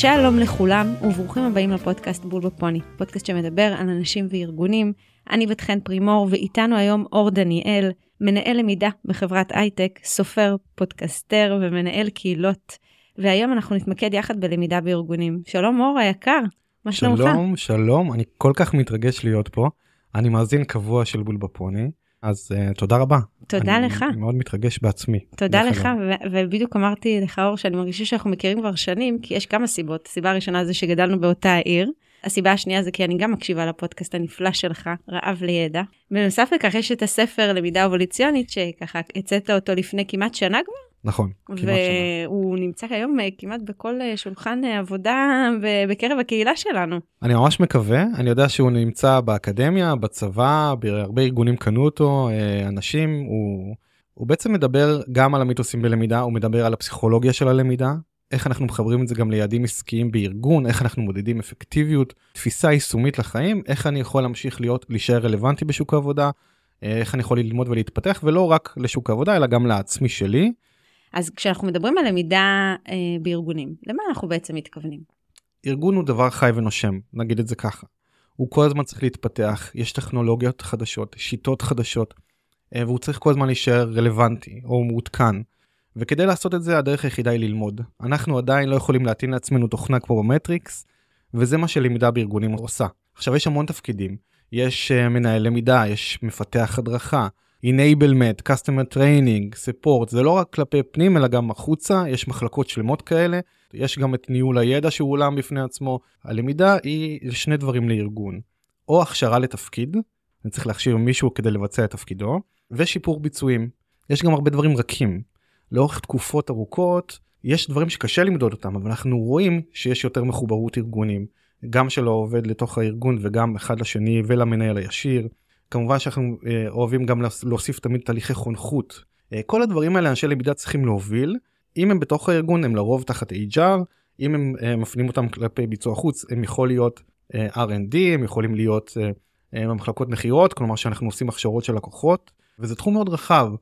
שלום לכולם וברוכים הבאים לפודקאסט בול בפוני, פודקאסט שמדבר על אנשים וארגונים. אני בת חן פרימור ואיתנו היום אור דניאל, מנהל למידה בחברת הייטק, סופר, פודקסטר ומנהל קהילות. והיום אנחנו נתמקד יחד בלמידה בארגונים. שלום אור היקר, מה שלומך? שלום, שלום, אני כל כך מתרגש להיות פה. אני מאזין קבוע של בול בפוני, אז uh, תודה רבה. תודה אני, לך. אני מאוד מתרגש בעצמי. תודה לך. ו- ובדיוק אמרתי לך אור שאני מרגישה שאנחנו מכירים כבר שנים, כי יש כמה סיבות. הסיבה הראשונה זה שגדלנו באותה העיר. הסיבה השנייה זה כי אני גם מקשיבה לפודקאסט הנפלא שלך, רעב לידע. בנוסף לכך יש את הספר למידה אבולוציונית, שככה הצאת אותו לפני כמעט שנה כבר, נכון, כמעט שנה. והוא נמצא היום אה, כמעט בכל אה, שולחן אה, עבודה בקרב הקהילה שלנו. אני ממש מקווה, אני יודע שהוא נמצא באקדמיה, בצבא, בהרבה ארגונים קנו אותו, אנשים, הוא, הוא בעצם מדבר גם על המיתוסים בלמידה, הוא מדבר על הפסיכולוגיה של הלמידה, איך אנחנו מחברים את זה גם ליעדים עסקיים בארגון, איך אנחנו מודדים אפקטיביות, תפיסה יישומית לחיים, איך אני יכול להמשיך להיות, להישאר רלוונטי בשוק העבודה, איך אני יכול ללמוד ולהתפתח, ולא רק לשוק העבודה, אלא גם לעצמי שלי. אז כשאנחנו מדברים על למידה אה, בארגונים, למה אנחנו בעצם מתכוונים? ארגון הוא דבר חי ונושם, נגיד את זה ככה. הוא כל הזמן צריך להתפתח, יש טכנולוגיות חדשות, שיטות חדשות, אה, והוא צריך כל הזמן להישאר רלוונטי או מעודכן. וכדי לעשות את זה הדרך היחידה היא ללמוד. אנחנו עדיין לא יכולים להטעין לעצמנו תוכנה כמו במטריקס, וזה מה שלמידה בארגונים עושה. עכשיו יש המון תפקידים, יש uh, מנהל למידה, יש מפתח הדרכה, enablement, customer training, support, זה לא רק כלפי פנים אלא גם החוצה, יש מחלקות שלמות כאלה, יש גם את ניהול הידע שהוא עולם בפני עצמו. הלמידה היא שני דברים לארגון, או הכשרה לתפקיד, אני צריך להכשיר מישהו כדי לבצע את תפקידו, ושיפור ביצועים. יש גם הרבה דברים רכים. לאורך תקופות ארוכות יש דברים שקשה למדוד אותם, אבל אנחנו רואים שיש יותר מחוברות ארגונים, גם של העובד לתוך הארגון וגם אחד לשני ולמנהל הישיר. כמובן שאנחנו אה, אוהבים גם להוסיף תמיד תהליכי חונכות. אה, כל הדברים האלה אנשי למידה צריכים להוביל. אם הם בתוך הארגון הם לרוב תחת HR, אם הם אה, מפנים אותם כלפי ביצוע חוץ הם יכול להיות R&D, הם יכולים להיות במחלקות מכירות, כלומר שאנחנו עושים הכשרות של לקוחות, וזה תחום מאוד רחב.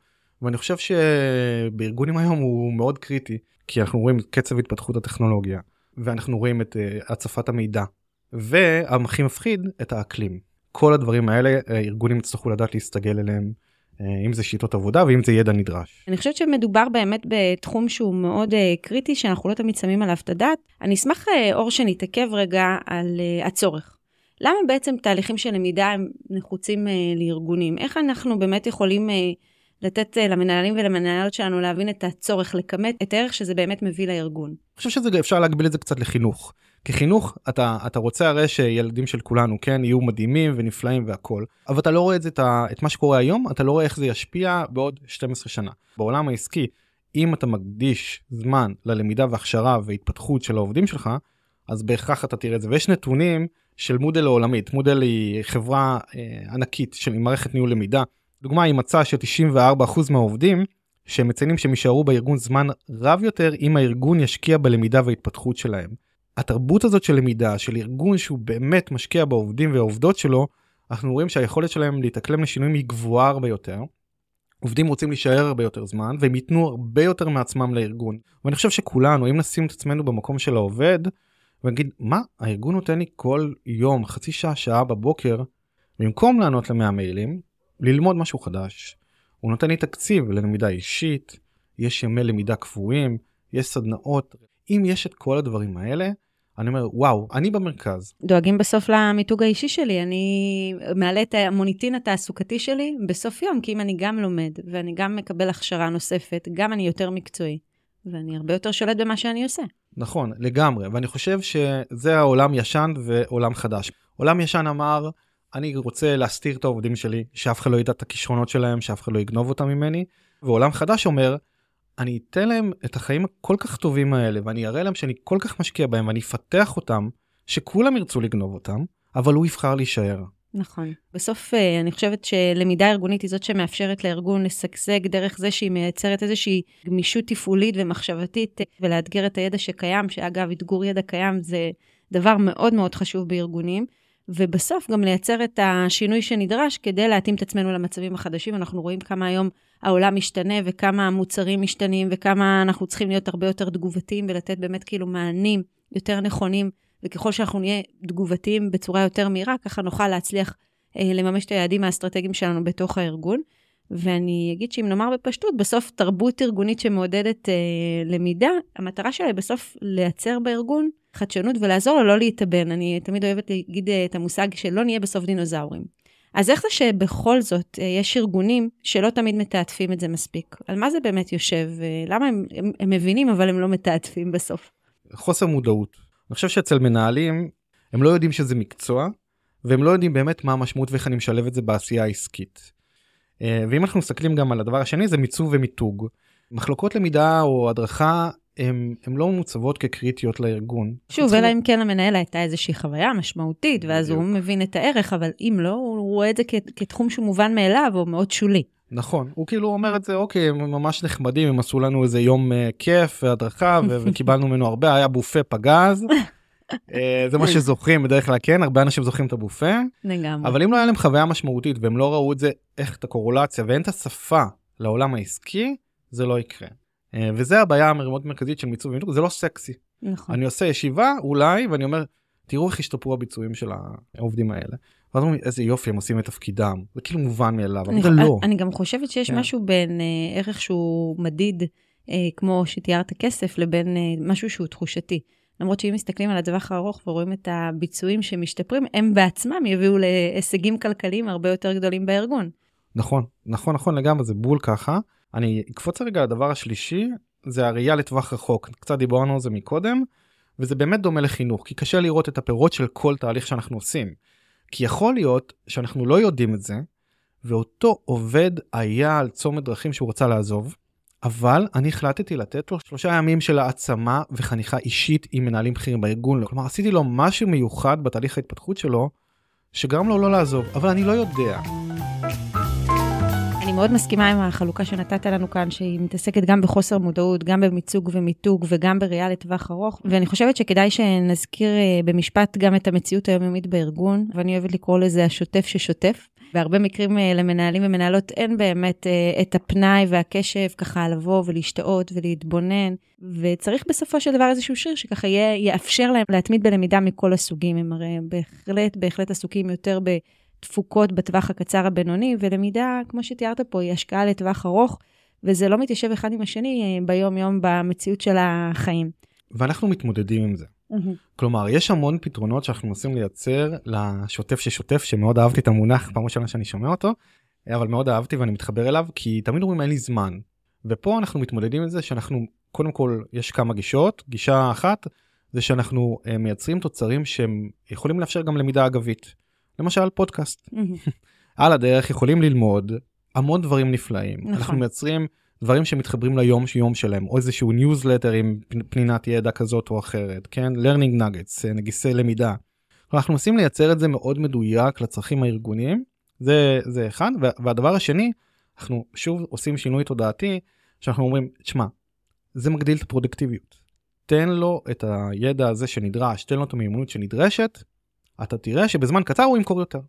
ואני חושב שבארגונים היום הוא מאוד קריטי, כי אנחנו רואים קצב התפתחות הטכנולוגיה, ואנחנו רואים את הצפת המידע, והכי מפחיד, את האקלים. כל הדברים האלה, uh, ארגונים יצטרכו לדעת להסתגל אליהם, uh, אם זה שיטות עבודה ואם זה ידע נדרש. אני חושבת שמדובר באמת בתחום שהוא מאוד uh, קריטי, שאנחנו לא תמיד שמים עליו את הדעת. אני אשמח, אור, שנתעכב רגע על הצורך. למה בעצם תהליכים של למידה הם נחוצים לארגונים? איך אנחנו באמת יכולים... לתת למנהלים ולמנהלות שלנו להבין את הצורך לכמת את הערך שזה באמת מביא לארגון. אני חושב שאפשר להגביל את זה קצת לחינוך. כי חינוך אתה אתה רוצה הרי שילדים של כולנו כן יהיו מדהימים ונפלאים והכל אבל אתה לא רואה את זה את, מה שקורה היום אתה לא רואה איך זה ישפיע בעוד 12 שנה. בעולם העסקי אם אתה מקדיש זמן ללמידה והכשרה והתפתחות של העובדים שלך אז בהכרח אתה תראה את זה. ויש נתונים של מודל העולמית מודל היא חברה אה, ענקית של מערכת ניהול למידה. דוגמה היא מצאה ש-94% מהעובדים שהם מציינים שהם יישארו בארגון זמן רב יותר אם הארגון ישקיע בלמידה וההתפתחות שלהם. התרבות הזאת של למידה, של ארגון שהוא באמת משקיע בעובדים והעובדות שלו, אנחנו רואים שהיכולת שלהם להתאקלם לשינויים היא גבוהה הרבה יותר. עובדים רוצים להישאר הרבה יותר זמן והם ייתנו הרבה יותר מעצמם לארגון. ואני חושב שכולנו, אם נשים את עצמנו במקום של העובד, ונגיד, מה, הארגון נותן לי כל יום חצי שעה, שעה בבוקר, במקום לענות ל-100 מיילים, ללמוד משהו חדש. הוא נותן לי תקציב ללמידה אישית, יש ימי למידה קבועים, יש סדנאות. אם יש את כל הדברים האלה, אני אומר, וואו, אני במרכז. דואגים בסוף למיתוג האישי שלי, אני מעלה את המוניטין התעסוקתי שלי בסוף יום, כי אם אני גם לומד ואני גם מקבל הכשרה נוספת, גם אני יותר מקצועי, ואני הרבה יותר שולט במה שאני עושה. נכון, לגמרי, ואני חושב שזה העולם ישן ועולם חדש. עולם ישן אמר, אני רוצה להסתיר את העובדים שלי, שאף אחד לא ידע את הכישרונות שלהם, שאף אחד לא יגנוב אותם ממני. ועולם חדש אומר, אני אתן להם את החיים הכל כך טובים האלה, ואני אראה להם שאני כל כך משקיע בהם, ואני אפתח אותם, שכולם ירצו לגנוב אותם, אבל הוא יבחר להישאר. נכון. בסוף אני חושבת שלמידה ארגונית היא זאת שמאפשרת לארגון לשגשג דרך זה שהיא מייצרת איזושהי גמישות תפעולית ומחשבתית ולאתגר את הידע שקיים, שאגב, אתגור ידע קיים זה דבר מאוד מאוד חשוב בארגונים. ובסוף גם לייצר את השינוי שנדרש כדי להתאים את עצמנו למצבים החדשים. אנחנו רואים כמה היום העולם משתנה וכמה המוצרים משתנים וכמה אנחנו צריכים להיות הרבה יותר תגובתיים ולתת באמת כאילו מענים יותר נכונים, וככל שאנחנו נהיה תגובתיים בצורה יותר מהירה, ככה נוכל להצליח אה, לממש את היעדים האסטרטגיים שלנו בתוך הארגון. ואני אגיד שאם נאמר בפשטות, בסוף תרבות ארגונית שמעודדת אה, למידה, המטרה שלה היא בסוף לייצר בארגון חדשנות ולעזור לו לא להתאבן. אני תמיד אוהבת להגיד אה, את המושג שלא נהיה בסוף דינוזאורים. אז איך זה שבכל זאת אה, יש ארגונים שלא תמיד מתעדפים את זה מספיק? על מה זה באמת יושב? אה, למה הם, הם, הם מבינים אבל הם לא מתעדפים בסוף? חוסר מודעות. אני חושב שאצל מנהלים, הם לא יודעים שזה מקצוע, והם לא יודעים באמת מה המשמעות ואיך אני משלב את זה בעשייה העסקית. אה, ואם אנחנו מסתכלים גם על הדבר השני, זה מיצוב ומיתוג. מחלוקות למידה או הדרכה הן לא מוצבות כקריטיות לארגון. שוב, אלא אם כן למנהל הייתה איזושהי חוויה משמעותית, ואז הוא מבין את הערך, אבל אם לא, הוא רואה את זה כתחום שהוא מובן מאליו, או מאוד שולי. נכון, הוא כאילו אומר את זה, אוקיי, הם ממש נחמדים, הם עשו לנו איזה יום uh, כיף והדרכה, וקיבלנו ממנו הרבה, היה בופה פגז. uh, זה מה שזוכרים בדרך כלל כן הרבה אנשים זוכרים את הבופה לגמרי אבל אם לא היה להם חוויה משמעותית והם לא ראו את זה איך את הקורולציה ואין את השפה לעולם העסקי זה לא יקרה. אה, וזה הבעיה המאוד מרכזית של מיצוב ומיתוג זה לא סקסי. נכון. אני עושה ישיבה אולי ואני אומר תראו איך השתפרו הביצועים של העובדים האלה. ואז אומרים איזה יופי הם עושים את תפקידם זה כאילו מובן מאליו אבל זה לא. אני גם חושבת שיש כן. משהו בין אה, ערך שהוא מדיד אה, כמו שתיארת כסף לבין אה, משהו שהוא תחושתי. למרות שאם מסתכלים על הטווח הארוך ורואים את הביצועים שמשתפרים, הם בעצמם יביאו להישגים כלכליים הרבה יותר גדולים בארגון. נכון, נכון, נכון לגמרי, זה בול ככה. אני אקפוץ רגע לדבר השלישי, זה הראייה לטווח רחוק. קצת דיברנו על זה מקודם, וזה באמת דומה לחינוך, כי קשה לראות את הפירות של כל תהליך שאנחנו עושים. כי יכול להיות שאנחנו לא יודעים את זה, ואותו עובד היה על צומת דרכים שהוא רצה לעזוב, אבל אני החלטתי לתת לו שלושה ימים של העצמה וחניכה אישית עם מנהלים בכירים בארגון. כלומר, עשיתי לו משהו מיוחד בתהליך ההתפתחות שלו, שגרם לו לא לעזוב, אבל אני לא יודע. אני מאוד מסכימה עם החלוקה שנתת לנו כאן, שהיא מתעסקת גם בחוסר מודעות, גם במיצוג ומיתוג וגם בראייה לטווח ארוך. ואני חושבת שכדאי שנזכיר אה, במשפט גם את המציאות היומיומית בארגון, ואני אוהבת לקרוא לזה השוטף ששוטף. בהרבה מקרים אה, למנהלים ומנהלות אין באמת אה, את הפנאי והקשב ככה לבוא ולהשתאות ולהתבונן, וצריך בסופו של דבר איזשהו שיר שככה יהיה, יאפשר להם להתמיד בלמידה מכל הסוגים. הם הרי בהחלט, בהחלט עסוקים יותר בתפוקות בטווח הקצר הבינוני, ולמידה, כמו שתיארת פה, היא השקעה לטווח ארוך, וזה לא מתיישב אחד עם השני אה, ביום-יום במציאות של החיים. ואנחנו מתמודדים עם זה. Mm-hmm. כלומר, יש המון פתרונות שאנחנו מנסים לייצר לשוטף ששוטף, שמאוד אהבתי את המונח פעם ראשונה שאני שומע אותו, אבל מאוד אהבתי ואני מתחבר אליו, כי תמיד אומרים אין לי זמן. ופה אנחנו מתמודדים עם זה שאנחנו, קודם כל, יש כמה גישות. גישה אחת זה שאנחנו uh, מייצרים תוצרים שהם יכולים לאפשר גם למידה אגבית. למשל פודקאסט. על הדרך יכולים ללמוד המון דברים נפלאים. נכון. אנחנו מייצרים דברים שמתחברים ליום יום שלהם, או איזשהו ניוזלטר עם פנינת ידע כזאת או אחרת, כן? learning nuggets, נגיסי למידה. אנחנו מנסים לייצר את זה מאוד מדויק לצרכים הארגוניים, זה, זה אחד, והדבר השני, אנחנו שוב עושים שינוי תודעתי, שאנחנו אומרים, תשמע, זה מגדיל את הפרודקטיביות. תן לו את הידע הזה שנדרש, תן לו את המיומנות שנדרשת, אתה תראה שבזמן קצר הוא ימכור יותר.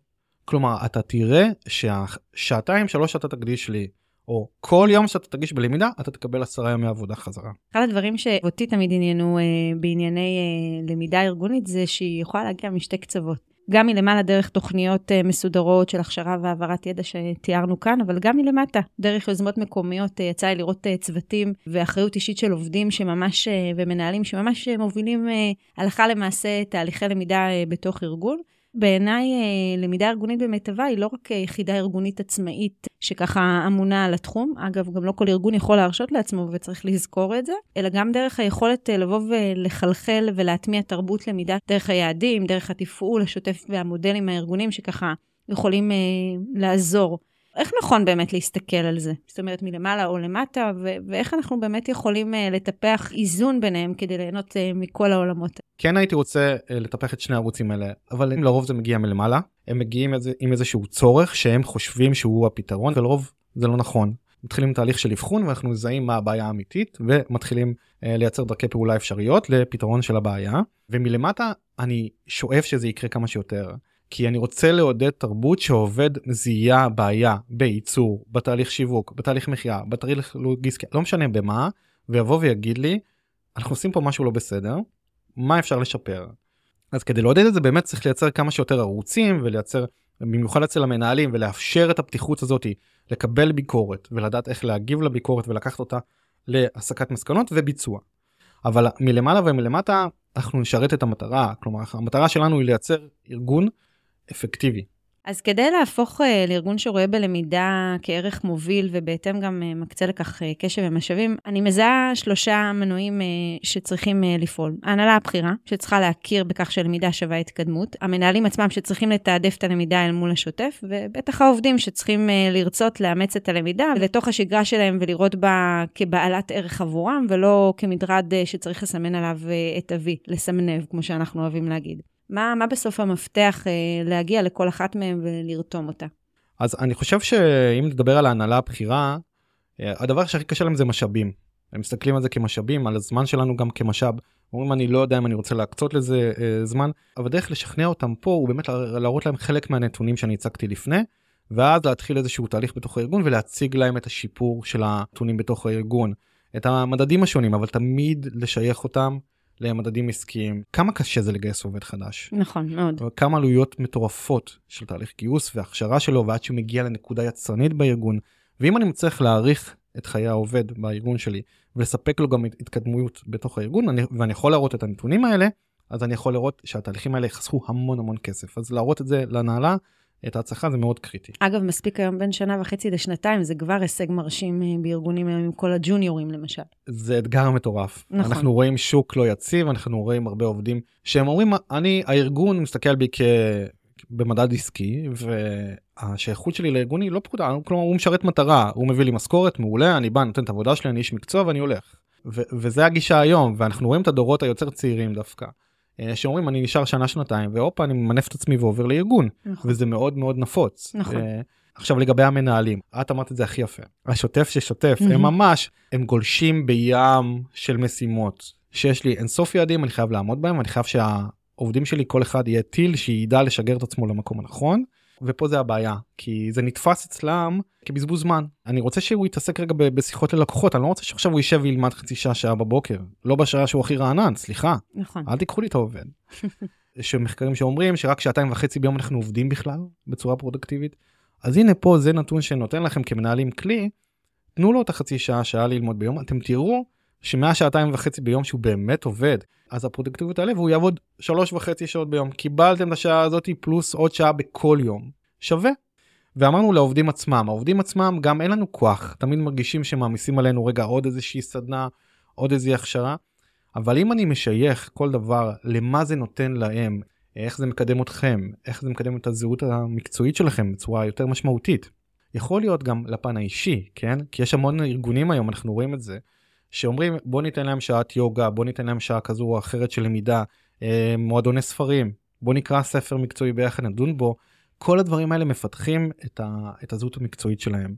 כלומר, אתה תראה שהשעתיים שלוש שאתה תקדיש לי או כל יום שאתה תגיש בלמידה, אתה תקבל עשרה ימי עבודה חזרה. אחד הדברים שאותי תמיד עניינו אה, בענייני אה, למידה ארגונית, זה שהיא יכולה להגיע משתי קצוות. גם מלמעלה דרך תוכניות אה, מסודרות של הכשרה והעברת ידע שתיארנו כאן, אבל גם מלמטה, דרך יוזמות מקומיות, אה, יצא לי לראות אה, צוותים ואחריות אישית של עובדים שממש, ומנהלים שממש מובילים הלכה למעשה תהליכי למידה בתוך ארגון. בעיניי אה, למידה ארגונית במיטבה היא לא רק יחידה ארגונית עצמאית שככה אמונה על התחום, אגב, גם לא כל ארגון יכול להרשות לעצמו וצריך לזכור את זה, אלא גם דרך היכולת אה, לבוא ולחלחל ולהטמיע תרבות למידה דרך היעדים, דרך התפעול השוטף והמודלים הארגוניים שככה יכולים אה, לעזור איך נכון באמת להסתכל על זה? זאת אומרת, מלמעלה או למטה, ו- ואיך אנחנו באמת יכולים uh, לטפח איזון ביניהם כדי ליהנות uh, מכל העולמות? כן הייתי רוצה uh, לטפח את שני הערוצים האלה, אבל לרוב זה מגיע מלמעלה, הם מגיעים איזה, עם איזשהו צורך שהם חושבים שהוא הפתרון, ולרוב זה לא נכון. מתחילים תהליך של אבחון ואנחנו מזהים מה הבעיה האמיתית ומתחילים uh, לייצר דרכי פעולה אפשריות לפתרון של הבעיה ומלמטה אני שואף שזה יקרה כמה שיותר. כי אני רוצה לעודד תרבות שעובד זיהה בעיה בייצור, בתהליך שיווק, בתהליך מכירה, בתהליך לוגיסטיקה, לא משנה במה, ויבוא ויגיד לי, אנחנו עושים פה משהו לא בסדר, מה אפשר לשפר. אז כדי לעודד את זה באמת צריך לייצר כמה שיותר ערוצים ולייצר במיוחד אצל המנהלים ולאפשר את הפתיחות הזאת לקבל ביקורת ולדעת איך להגיב לביקורת ולקחת אותה להסקת מסקנות וביצוע. אבל מלמעלה ומלמטה אנחנו נשרת את המטרה כלומר המטרה שלנו היא לייצר ארגון אפקטיבי אז כדי להפוך uh, לארגון שרואה בלמידה כערך מוביל ובהתאם גם uh, מקצה לכך uh, קשב ומשאבים, אני מזהה שלושה מנועים uh, שצריכים uh, לפעול. ההנהלה הבכירה, שצריכה להכיר בכך שלמידה שווה התקדמות, המנהלים עצמם שצריכים לתעדף את הלמידה אל מול השוטף, ובטח העובדים שצריכים uh, לרצות לאמץ את הלמידה לתוך השגרה שלהם ולראות בה כבעלת ערך עבורם, ולא כמדרד uh, שצריך לסמן עליו uh, את אבי, לסמנב, כמו שאנחנו אוהבים להגיד. מה, מה בסוף המפתח אה, להגיע לכל אחת מהן ולרתום אותה? אז אני חושב שאם נדבר על ההנהלה הבכירה, אה, הדבר שהכי קשה להם זה משאבים. הם מסתכלים על זה כמשאבים, על הזמן שלנו גם כמשאב. אומרים אני לא יודע אם אני רוצה להקצות לזה אה, זמן, אבל דרך לשכנע אותם פה הוא באמת להראות להם חלק מהנתונים שאני הצגתי לפני, ואז להתחיל איזשהו תהליך בתוך הארגון ולהציג להם את השיפור של הנתונים בתוך הארגון, את המדדים השונים, אבל תמיד לשייך אותם למדדים עסקיים. כמה קשה זה לגייס עובד חדש. נכון, מאוד. כמה עלויות מטורפות של תהליך גיוס והכשרה שלו ועד שהוא מגיע לנקודה יצרנית בארגון. ואם אני מצליח להעריך את חיי העובד בארגון שלי ולספק לו גם התקדמות בתוך הארגון אני, ואני יכול להראות את הנתונים האלה, אז אני יכול לראות שהתהליכים האלה יחסכו המון המון כסף. אז להראות את זה להנהלה את ההצלחה זה מאוד קריטי. אגב, מספיק היום בין שנה וחצי לשנתיים, זה כבר הישג מרשים אה, בארגונים היום עם כל הג'וניורים למשל. זה אתגר מטורף. נכון. אנחנו רואים שוק לא יציב, אנחנו רואים הרבה עובדים שהם אומרים, אני, הארגון מסתכל בי כ... במדד עסקי והשייכות שלי לארגון היא לא פקודה כלומר הוא משרת מטרה הוא מביא לי משכורת מעולה אני בא נותן את העבודה שלי אני איש מקצוע ואני הולך ו- וזה הגישה היום ואנחנו רואים את הדורות היותר צעירים דווקא שאומרים אני נשאר שנה שנתיים והופה אני ממנף את עצמי ועובר לארגון נכון. וזה מאוד מאוד נפוץ. נכון. אה, עכשיו לגבי המנהלים את אמרת את זה הכי יפה השוטף ששוטף מהמם. הם ממש הם גולשים בים של משימות שיש לי אינסוף יעדים אני חייב לעמוד בהם אני חייב שהעובדים שלי כל אחד יהיה טיל שידע לשגר את עצמו למקום הנכון. ופה זה הבעיה כי זה נתפס אצלם כבזבוז זמן אני רוצה שהוא יתעסק רגע בשיחות ללקוחות אני לא רוצה שעכשיו הוא יישב וילמד חצי שעה שעה בבוקר לא בשעה שהוא הכי רענן סליחה נכון. אל תיקחו לי את העובד. יש מחקרים שאומרים שרק שעתיים וחצי ביום אנחנו עובדים בכלל בצורה פרודקטיבית. אז הנה פה זה נתון שנותן לכם כמנהלים כלי, תנו לו את החצי שעה שעה ללמוד ביום אתם תראו שמהשעתיים וחצי ביום שהוא באמת עובד אז הפרודקטיביות תעלה והוא יעבוד שלוש וחצי שעות ביום קיבלתם את השעה הזאת פלוס עוד שעה בכל יום שווה. ואמרנו לעובדים עצמם העובדים עצמם גם אין לנו כוח תמיד מרגישים שמעמיסים עלינו רגע עוד איזושהי סדנה עוד איזושהי הכשרה. אבל אם אני משייך כל דבר למה זה נותן להם איך זה מקדם אתכם איך זה מקדם את הזהות המקצועית שלכם בצורה יותר משמעותית. יכול להיות גם לפן האישי כן כי יש המון ארגונים היום אנחנו רואים את זה שאומרים בוא ניתן להם שעת יוגה בוא ניתן להם שעה כזו או אחרת של למידה אה, מועדוני ספרים בוא נקרא ספר מקצועי ביחד נדון בו כל הדברים האלה מפתחים את, ה, את הזהות המקצועית שלהם.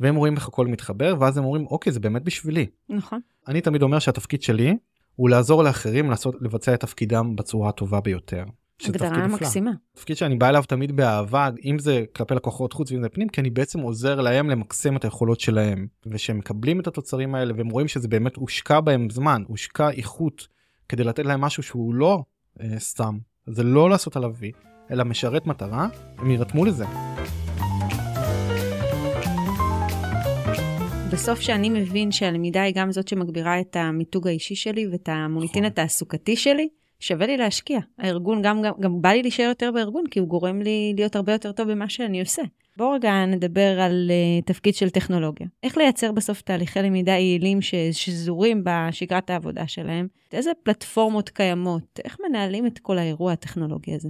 והם רואים איך הכל מתחבר ואז הם אומרים אוקיי זה באמת בשבילי. נכון. אני תמיד אומר שהתפקיד שלי הוא לעזור לאחרים לעשות לבצע את תפקידם בצורה הטובה ביותר. הגדרה. מקסימה. תפקיד שאני בא אליו תמיד באהבה אם זה כלפי לקוחות חוץ ואם זה פנים כי אני בעצם עוזר להם למקסם את היכולות שלהם ושהם מקבלים את התוצרים האלה והם רואים שזה באמת הושקע בהם זמן הושקע איכות כדי לתת להם משהו שהוא לא אה, סתם זה לא לעשות עליו וי אלא משרת מטרה הם יירתמו לזה. בסוף שאני מבין שהלמידה היא גם זאת שמגבירה את המיתוג האישי שלי ואת המוניטין נכון. התעסוקתי שלי, שווה לי להשקיע. הארגון, גם, גם, גם בא לי להישאר יותר בארגון, כי הוא גורם לי להיות הרבה יותר טוב במה שאני עושה. בואו רגע נדבר על uh, תפקיד של טכנולוגיה. איך לייצר בסוף תהליכי למידה יעילים ש- שזורים בשגרת העבודה שלהם? איזה פלטפורמות קיימות? איך מנהלים את כל האירוע הטכנולוגי הזה?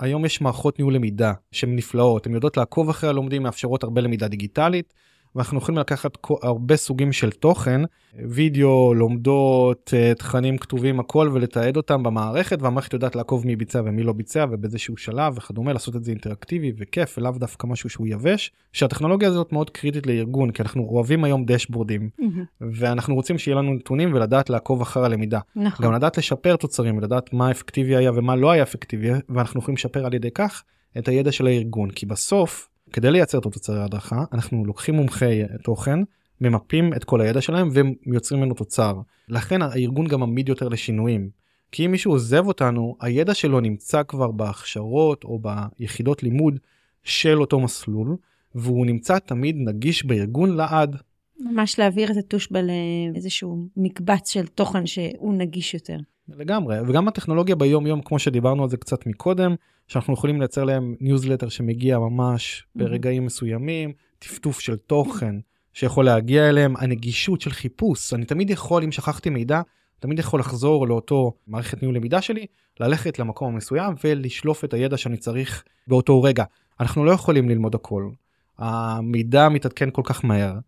היום יש מערכות ניהול למידה שהן נפלאות, הן יודעות לעקוב אחרי הלומדים, מאפשרות הרבה למידה דיגיטלית, ואנחנו יכולים לקחת הרבה סוגים של תוכן, וידאו, לומדות, אה, תכנים כתובים, הכל, ולתעד אותם במערכת, והמערכת יודעת לעקוב מי ביצע ומי לא ביצע, ובאיזשהו שלב וכדומה, לעשות את זה אינטראקטיבי וכיף, ולאו דווקא משהו שהוא יבש, שהטכנולוגיה הזאת מאוד קריטית לארגון, כי אנחנו אוהבים היום דשבורדים, ואנחנו רוצים שיהיה לנו נתונים ולדעת לעקוב אחר הלמידה. נכון. גם לדעת לשפר תוצרים ולדעת מה אפקטיבי היה ומה לא היה אפקטיבי ואנחנו יכולים לשפר על ידי כך את הידע של הארגון כי בסוף כדי לייצר את התוצרי ההדרכה אנחנו לוקחים מומחי תוכן ממפים את כל הידע שלהם ויוצרים ממנו תוצר לכן הארגון גם עמיד יותר לשינויים כי אם מישהו עוזב אותנו, הידע שלו נמצא כבר בהכשרות או ביחידות לימוד של אותו מסלול, והוא נמצא תמיד נגיש בארגון לעד. ממש להעביר את הטושבה לאיזשהו מקבץ של תוכן שהוא נגיש יותר. לגמרי, וגם הטכנולוגיה ביום יום, כמו שדיברנו על זה קצת מקודם, שאנחנו יכולים לייצר להם ניוזלטר שמגיע ממש. ברגעים מסוימים, טפטוף של תוכן שיכול להגיע אליהם, הנגישות של חיפוש, אני תמיד יכול, אם שכחתי מידע, תמיד יכול לחזור לאותו מערכת ניהול למידה שלי, ללכת למקום המסוים ולשלוף את הידע שאני צריך באותו רגע. אנחנו לא יכולים ללמוד הכל. המידע מתעדכן כל כך מהר.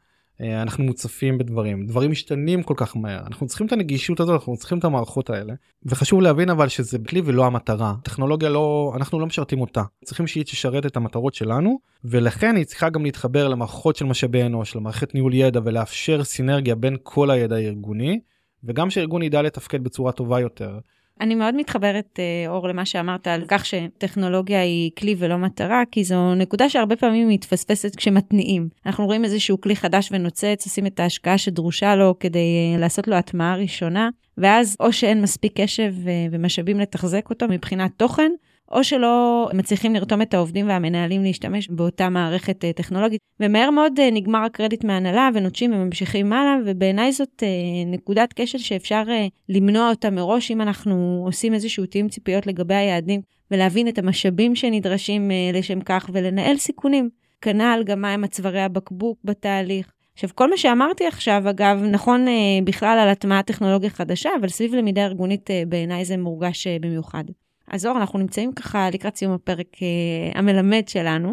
אה, אנחנו מוצפים בדברים, דברים משתנים כל כך מהר, אנחנו צריכים את הנגישות הזאת, אנחנו צריכים את המערכות האלה. וחשוב להבין אבל שזה כלי ולא המטרה. טכנולוגיה לא, אנחנו לא משרתים אותה. צריכים שהיא תשרת את המטרות שלנו, ולכן היא צריכה גם להתחבר למערכות של משאבי אנוש, למערכת ניהול ידע ולאפשר סינרגיה בין כל הידע הארגוני, וגם שארגון ידע לתפקד בצורה טובה יותר. אני מאוד מתחברת, אה, אור, למה שאמרת על כך שטכנולוגיה היא כלי ולא מטרה, כי זו נקודה שהרבה פעמים מתפספסת כשמתניעים. אנחנו רואים איזשהו כלי חדש ונוצץ, עושים את ההשקעה שדרושה לו כדי אה, לעשות לו הטמעה ראשונה, ואז או שאין מספיק קשב אה, ומשאבים לתחזק אותו מבחינת תוכן, או שלא מצליחים לרתום את העובדים והמנהלים להשתמש באותה מערכת אה, טכנולוגית. ומהר מאוד אה, נגמר הקרדיט מהנהלה ונוטשים וממשיכים הלאה, ובעיניי זאת אה, נקודת כשל שאפשר למנוע אותה מראש אם אנחנו עושים איזשהו תיאום ציפיות לגבי היעדים, ולהבין את המשאבים שנדרשים לשם כך ולנהל סיכונים. כנ"ל גם מהם הצווארי הבקבוק בתהליך. עכשיו, כל מה שאמרתי עכשיו, אגב, נכון בכלל על הטמעת טכנולוגיה חדשה, אבל סביב למידה ארגונית בעיניי זה מורגש במיוחד. אז אור, אנחנו נמצאים ככה לקראת סיום הפרק uh, המלמד שלנו,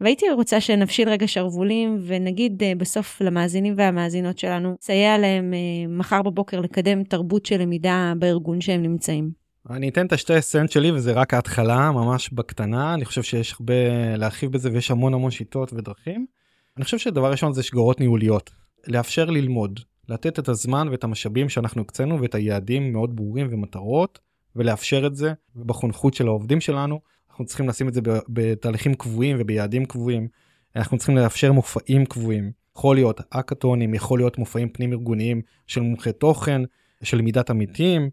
והייתי רוצה שנפשיל רגע שרוולים ונגיד uh, בסוף למאזינים והמאזינות שלנו, נסייע להם uh, מחר בבוקר לקדם תרבות של למידה בארגון שהם נמצאים. אני אתן את השתי אסנט שלי וזה רק ההתחלה, ממש בקטנה, אני חושב שיש הרבה להרחיב בזה ויש המון המון שיטות ודרכים. אני חושב שדבר ראשון זה שגורות ניהוליות, לאפשר ללמוד, לתת את הזמן ואת המשאבים שאנחנו הקצינו ואת היעדים מאוד ברורים ומטרות. ולאפשר את זה בחונכות של העובדים שלנו. אנחנו צריכים לשים את זה בתהליכים קבועים וביעדים קבועים. אנחנו צריכים לאפשר מופעים קבועים. יכול להיות אקתונים, יכול להיות מופעים פנים ארגוניים של מומחי תוכן, של למידת עמיתים,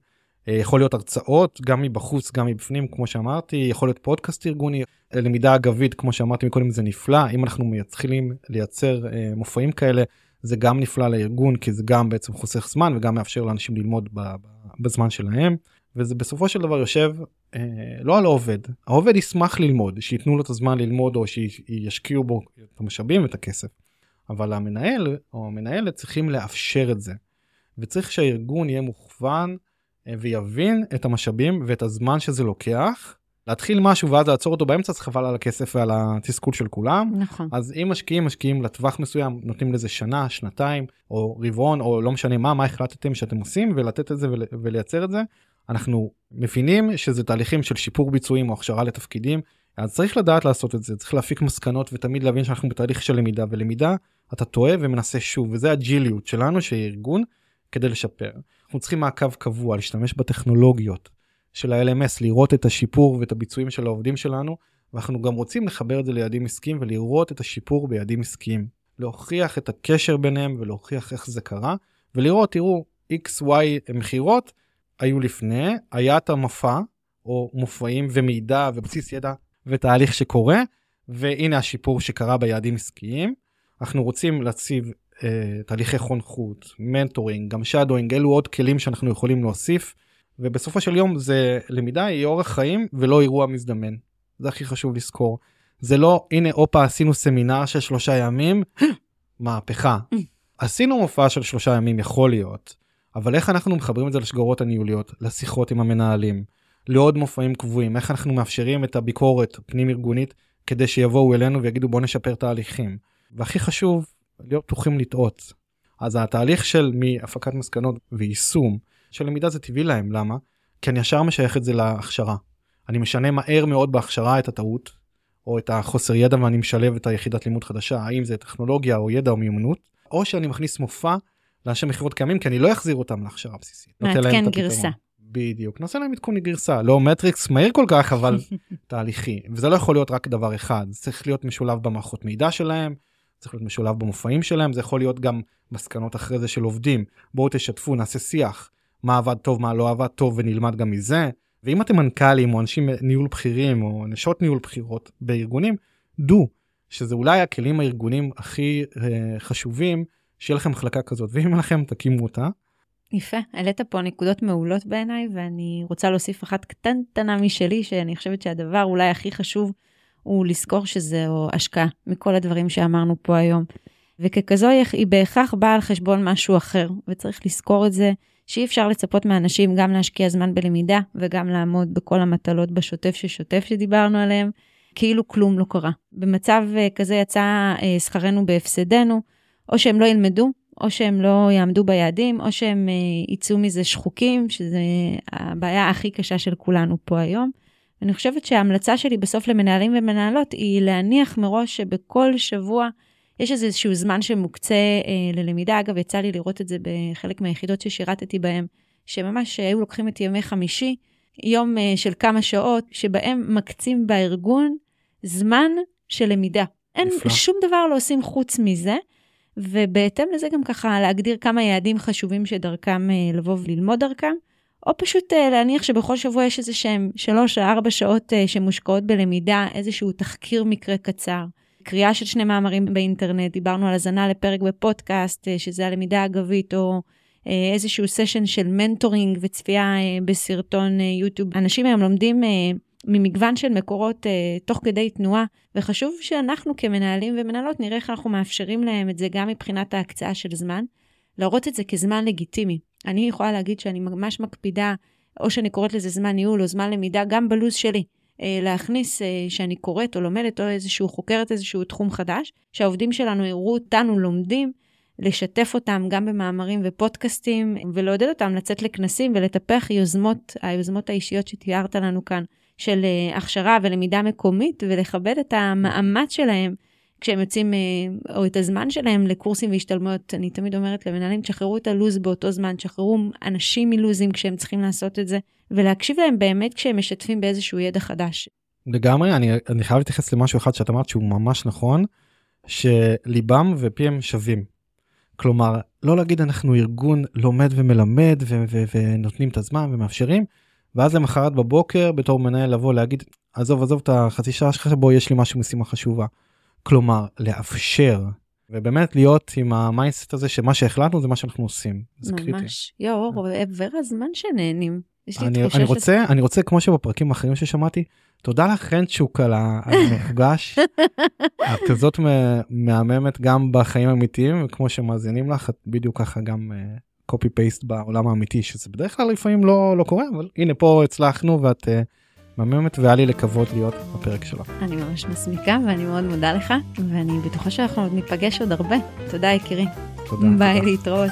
אה, יכול להיות הרצאות גם מבחוץ גם מבפנים כמו שאמרתי, יכול להיות פודקאסט ארגוני, למידה אגבית כמו שאמרתי מקודם זה נפלא, אם אנחנו מתחילים לייצר אה, מופעים כאלה זה גם נפלא לארגון כי זה גם בעצם חוסך זמן וגם מאפשר לאנשים ללמוד בזמן שלהם. וזה בסופו של דבר יושב אה, לא על העובד, העובד ישמח ללמוד, שייתנו לו את הזמן ללמוד או שישקיעו בו את המשאבים ואת הכסף. אבל המנהל או המנהלת צריכים לאפשר את זה. וצריך שהארגון יהיה מוכוון אה, ויבין את המשאבים ואת הזמן שזה לוקח. להתחיל משהו ואז לעצור אותו באמצע זה חבל על הכסף ועל התסכול של כולם. נכון. אז אם משקיעים משקיעים לטווח מסוים נותנים לזה שנה שנתיים או רבעון או לא משנה מה מה החלטתם שאתם עושים ולתת את זה ולייצר את זה אנחנו מבינים שזה תהליכים של שיפור ביצועים או הכשרה לתפקידים, אז צריך לדעת לעשות את זה, צריך להפיק מסקנות ותמיד להבין שאנחנו בתהליך של למידה, ולמידה אתה טועה ומנסה שוב, וזה הג'יליות שלנו שארגון כדי לשפר. אנחנו צריכים מעקב קבוע, להשתמש בטכנולוגיות של ה-LMS, לראות את השיפור ואת הביצועים של העובדים שלנו, ואנחנו גם רוצים לחבר את זה ליעדים עסקיים ולראות את השיפור ביעדים עסקיים. להוכיח את הקשר ביניהם ולהוכיח איך זה קרה, ולראות, תראו, XY מכירות, היו לפני, היה את המופע, או מופעים ומידע ובסיס ידע ותהליך שקורה, והנה השיפור שקרה ביעדים עסקיים. אנחנו רוצים להציב אה, תהליכי חונכות, מנטורינג, גם shadowing, אלו עוד כלים שאנחנו יכולים להוסיף, ובסופו של יום זה למידה היא אורח חיים ולא אירוע מזדמן. זה הכי חשוב לזכור. זה לא, הנה, הופה, עשינו סמינר של שלושה ימים, מהפכה. עשינו מופע של שלושה ימים, יכול להיות, אבל איך אנחנו מחברים את זה לשגרות הניהוליות, לשיחות עם המנהלים, לעוד מופעים קבועים, איך אנחנו מאפשרים את הביקורת פנים ארגונית כדי שיבואו אלינו ויגידו בוא נשפר תהליכים. והכי חשוב, להיות פתוחים לטעות. אז התהליך של מהפקת מסקנות ויישום של למידה זה טבעי להם, למה? כי אני ישר משייך את זה להכשרה. אני משנה מהר מאוד בהכשרה את הטעות, או את החוסר ידע ואני משלב את היחידת לימוד חדשה, האם זה טכנולוגיה או ידע או מיומנות, או שאני מכניס מופע לאנשי מכירות קיימים, כי אני לא אחזיר אותם להכשרה בסיסית. מעדכן גרסה. בדיוק, נעשה להם עדכון גרסה, לא מטריקס מהיר כל כך, אבל תהליכי. וזה לא יכול להיות רק דבר אחד, זה צריך להיות משולב במערכות מידע שלהם, צריך להיות משולב במופעים שלהם, זה יכול להיות גם מסקנות אחרי זה של עובדים. בואו תשתפו, נעשה שיח. מה עבד טוב, מה לא עבד טוב, ונלמד גם מזה. ואם אתם מנכ"לים או אנשים ניהול בכירים או נשות ניהול בכירות בארגונים, דו, שזה אולי הכלים הארגונים הכי אה, חשובים, שיהיה לכם מחלקה כזאת, ואם לכם, תקימו אותה. יפה, העלית פה נקודות מעולות בעיניי, ואני רוצה להוסיף אחת קטנטנה משלי, שאני חושבת שהדבר אולי הכי חשוב הוא לזכור שזו השקעה מכל הדברים שאמרנו פה היום. וככזו היא בהכרח באה על חשבון משהו אחר, וצריך לזכור את זה, שאי אפשר לצפות מאנשים גם להשקיע זמן בלמידה וגם לעמוד בכל המטלות בשוטף ששוטף שדיברנו עליהם, כאילו כלום לא קרה. במצב אה, כזה יצא אה, שכרנו בהפסדנו, או שהם לא ילמדו, או שהם לא יעמדו ביעדים, או שהם אה, יצאו מזה שחוקים, שזה הבעיה הכי קשה של כולנו פה היום. אני חושבת שההמלצה שלי בסוף למנהלים ומנהלות היא להניח מראש שבכל שבוע יש איזשהו זמן שמוקצה אה, ללמידה. אגב, יצא לי לראות את זה בחלק מהיחידות ששירתתי בהן, שממש היו לוקחים את ימי חמישי, יום אה, של כמה שעות, שבהם מקצים בארגון זמן של למידה. אין נפלא. שום דבר לא עושים חוץ מזה. ובהתאם לזה גם ככה להגדיר כמה יעדים חשובים שדרכם אה, לבוא וללמוד דרכם, או פשוט אה, להניח שבכל שבוע יש איזה שהם שלוש או ארבע שעות אה, שמושקעות בלמידה, איזשהו תחקיר מקרה קצר. קריאה של שני מאמרים באינטרנט, דיברנו על האזנה לפרק בפודקאסט, שזה הלמידה האגבית, או איזשהו סשן של מנטורינג וצפייה בסרטון יוטיוב. אנשים היום לומדים ממגוון של מקורות uh, תוך כדי תנועה, וחשוב שאנחנו כמנהלים ומנהלות נראה איך אנחנו מאפשרים להם את זה גם מבחינת ההקצאה של זמן, להראות את זה כזמן לגיטימי. אני יכולה להגיד שאני ממש מקפידה, או שאני קוראת לזה זמן ניהול או זמן למידה, גם בלו"ז שלי. uh, להכניס uh, שאני קוראת או לומדת או איזשהו חוקרת איזשהו תחום חדש, שהעובדים שלנו יראו אותנו לומדים, לשתף אותם גם במאמרים ופודקאסטים, ולעודד אותם לצאת לכנסים ולטפח יוזמות, היוזמות האישיות שתיארת לנו כאן, של אה, הכשרה ולמידה מקומית, ולכבד את המאמץ שלהם כשהם יוצאים, אה, או את הזמן שלהם לקורסים והשתלמויות. אני תמיד אומרת למנהלים, תשחררו את הלו"ז באותו זמן, תשחררו אנשים מלו"זים כשהם צריכים לעשות את זה, ולהקשיב להם באמת כשהם משתפים באיזשהו ידע חדש. לגמרי, אני, אני חייב להתייחס למשהו אחד שאת אמרת שהוא ממש נכון, שליבם ופיהם שווים. כלומר, לא להגיד אנחנו ארגון לומד ומלמד ונותנים את הזמן ומאפשרים, ואז למחרת בבוקר בתור מנהל לבוא להגיד עזוב עזוב את החצי שעה שלך בוא יש לי משהו משימה חשובה. כלומר לאפשר ובאמת להיות עם המיינסט הזה שמה שהחלטנו זה מה שאנחנו עושים. זה ממש. קריטי. יואו, עבר הזמן שנהנים. יש לי אני, אני. רוצה אני רוצה כמו שבפרקים האחרים ששמעתי תודה לך חנצ'וק על המפגש. את כזאת מהממת גם בחיים האמיתיים וכמו שמאזינים לך את בדיוק ככה גם קופי פייסט בעולם האמיתי שזה בדרך כלל לפעמים לא לא קורה אבל הנה פה הצלחנו ואת uh, מהממת והיה לי לכבוד להיות בפרק שלך. אני ממש מסמיקה ואני מאוד מודה לך, ואני בטוחה שאנחנו עוד ניפגש עוד הרבה. תודה יקירי. תודה. ביי, תודה. להתראות.